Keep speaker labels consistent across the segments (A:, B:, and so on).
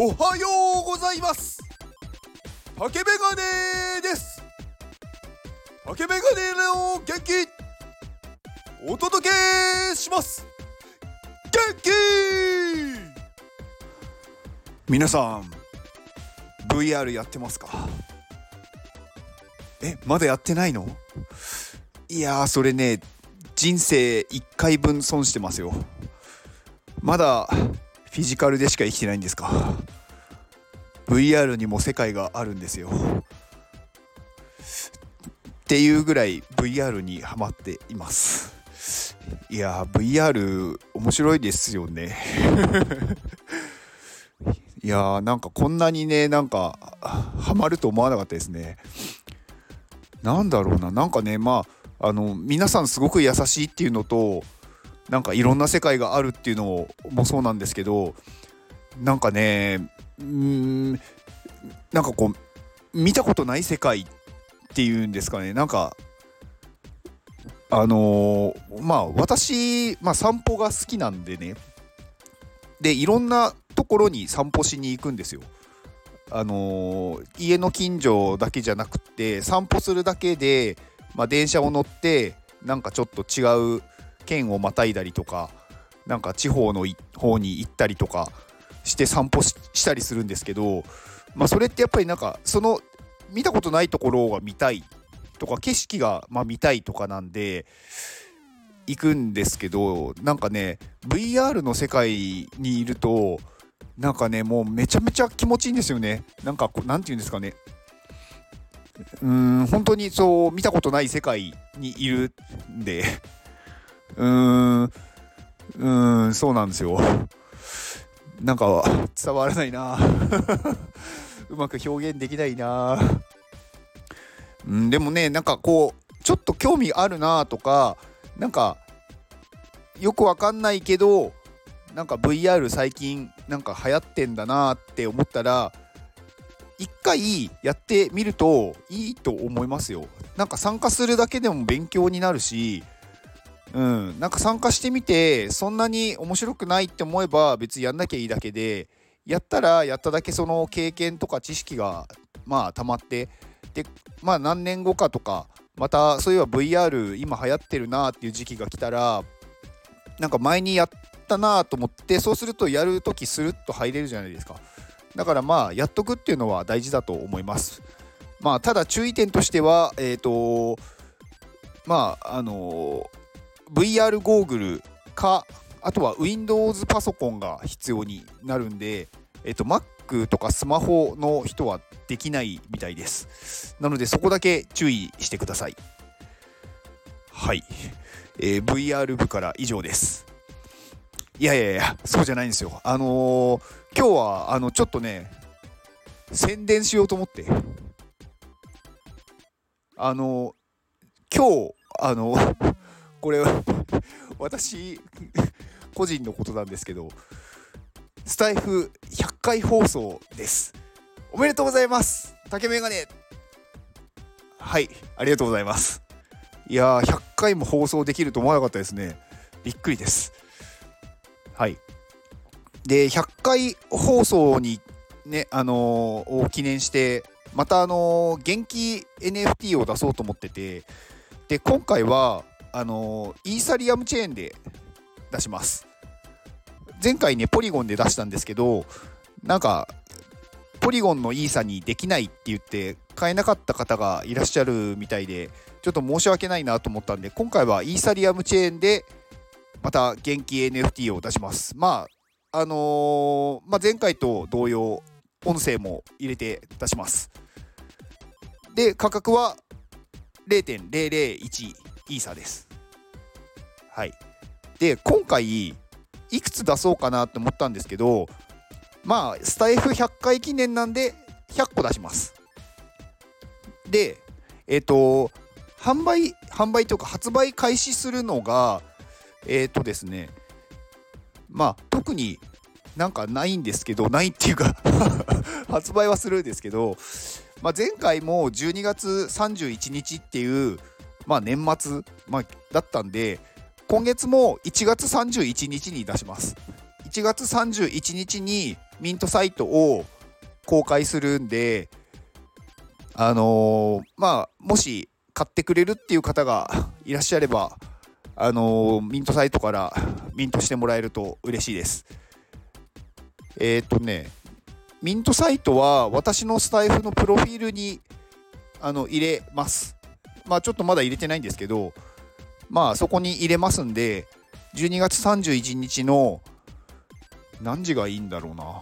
A: おはようございます。竹メガネです。竹メガネの元気。お届けします。元気。皆さん VR やってますか？えまだやってないの？いやーそれね人生1回分損してますよ。まだフィジカルでしか生きてないんですか？VR にも世界があるんですよ。っていうぐらい VR にハマっています。いや VR 面白いですよね。いやーなんかこんなにねなんかハマると思わなかったですね。なんだろうな。なんかねまああの皆さんすごく優しいっていうのとなんかいろんな世界があるっていうのもそうなんですけどなんかねうんなんかこう見たことない世界っていうんですかねなんかあのー、まあ私、まあ、散歩が好きなんでねでいろんなところに散歩しに行くんですよ。あのー、家の近所だけじゃなくて散歩するだけで、まあ、電車を乗ってなんかちょっと違う県をまたいだりとかなんか地方の方に行ったりとかして散歩したりするんですけど、まあ、それってやっぱりなんかその見たことないところが見たいとか景色がま見たいとかなんで行くんですけどなんかね VR の世界にいるとなんかねもうめちゃめちゃ気持ちいいんですよね。なんかなんて言うんですかね。うーん本当にそう見たことない世界にいるんで。うーん。うん。そうなんですよ。なんか伝わらないな。うまく表現できないな。うんでもねなんかこうちょっと興味あるなとかなんかよくわかんないけどなんか VR 最近なんか流行ってんだなって思ったら一回やってみるといいと思いますよ。なんか参加するだけでも勉強になるし、うん、なんか参加してみてそんなに面白くないって思えば別にやんなきゃいいだけでやったらやっただけその経験とか知識がまあ溜まって。でまあ何年後かとかまたそういえば VR 今流行ってるなっていう時期が来たらなんか前にやったなと思ってそうするとやるときスルッと入れるじゃないですか。だからまあやっとくっていうのは大事だと思います。まあただ注意点としてはえっ、ー、とまああの VR ゴーグルかあとは Windows パソコンが必要になるんでえっ、と Mac とかスマホの人はできないみたいですなのでそこだけ注意してくださいはい、えー、VR 部から以上ですいやいやいや、そうじゃないんですよ。あのー、今日は、あの、ちょっとね、宣伝しようと思って。あのー、今日、あのこれは、私、個人のことなんですけど、スタイフ100回放送です。おめでとうございます竹メガネはい、ありがとうございます。いやー、100回も放送できると思わなかったですね。びっくりです。はい。で、100回放送にね、あのー、を記念して、また、あのー、元気 NFT を出そうと思ってて、で、今回は、あの、イーサリアムチェーンで出します。前回ね、ポリゴンで出したんですけど、なんか、ポリゴンのイーサにできないって言って買えなかった方がいらっしゃるみたいで、ちょっと申し訳ないなと思ったんで、今回はイーサリアムチェーンでまた元気 NFT を出します。まあ、あのー、まあ、前回と同様、音声も入れて出します。で、価格は0.001イーサです。はい。で、今回、いくつ出そうかなって思ったんですけど、まあ、スタイフ100回記念なんで、100個出します。で、えっ、ー、と、販売、販売というか発売開始するのが、えっ、ー、とですね、まあ、特になんかないんですけど、ないっていうか 発売はするんですけど、まあ、前回も12月31日っていう、まあ、年末、まあ、だったんで、今月も1月31日に出します。1月31日にミントサイトを公開するんであのー、まあもし買ってくれるっていう方が いらっしゃればあのー、ミントサイトからミントしてもらえると嬉しいですえっ、とねミントサイトは私のスタイフのプロフィールにあの入れますまあちょっとまだ入れてないんですけどまあそこに入れますんで12月31日の何時がいいんだろうな。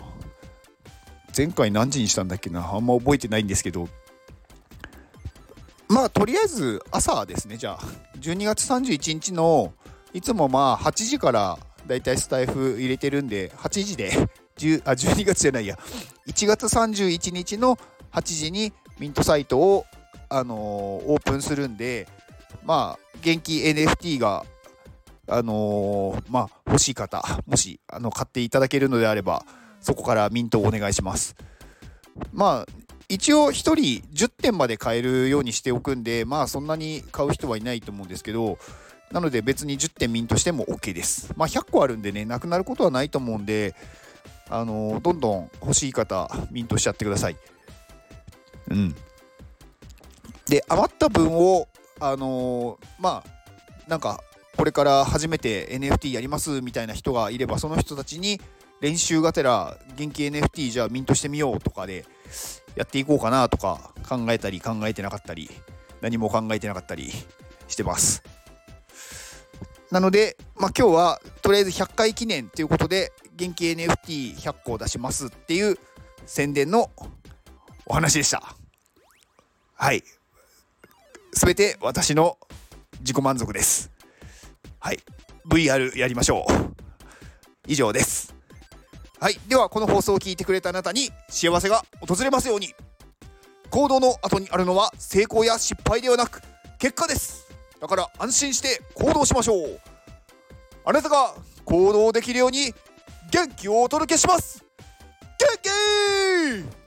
A: 前回何時にしたんだっけな。あんま覚えてないんですけど。まあとりあえず朝ですねじゃあ。12月31日のいつもまあ8時からだいたいスタイフ入れてるんで8時で10あ12月じゃないや。1月31日の8時にミントサイトを、あのー、オープンするんでまあ元気 NFT があのー、まあ欲しい方もしあの買っていただけるのであればそこからミントをお願いします。まあ一応1人10点まで買えるようにしておくんでまあそんなに買う人はいないと思うんですけどなので別に10点ミントしても OK です。まあ100個あるんでねなくなることはないと思うんであのー、どんどん欲しい方ミントしちゃってください。うん。で余った分をあのー、まあなんかこれから初めて NFT やりますみたいな人がいればその人たちに練習がてら元気 NFT じゃあミントしてみようとかでやっていこうかなとか考えたり考えてなかったり何も考えてなかったりしてます。なので、まあ、今日はとりあえず100回記念ということで元気 NFT100 個を出しますっていう宣伝のお話でした。はい。全て私の自己満足です。はい。VR やりましょう。以上です。はい。ではこの放送を聞いてくれたあなたに幸せが訪れますように。行動の後にあるのは成功や失敗ではなく結果です。だから安心して行動しましょう。あなたが行動できるように元気をお届けします。元気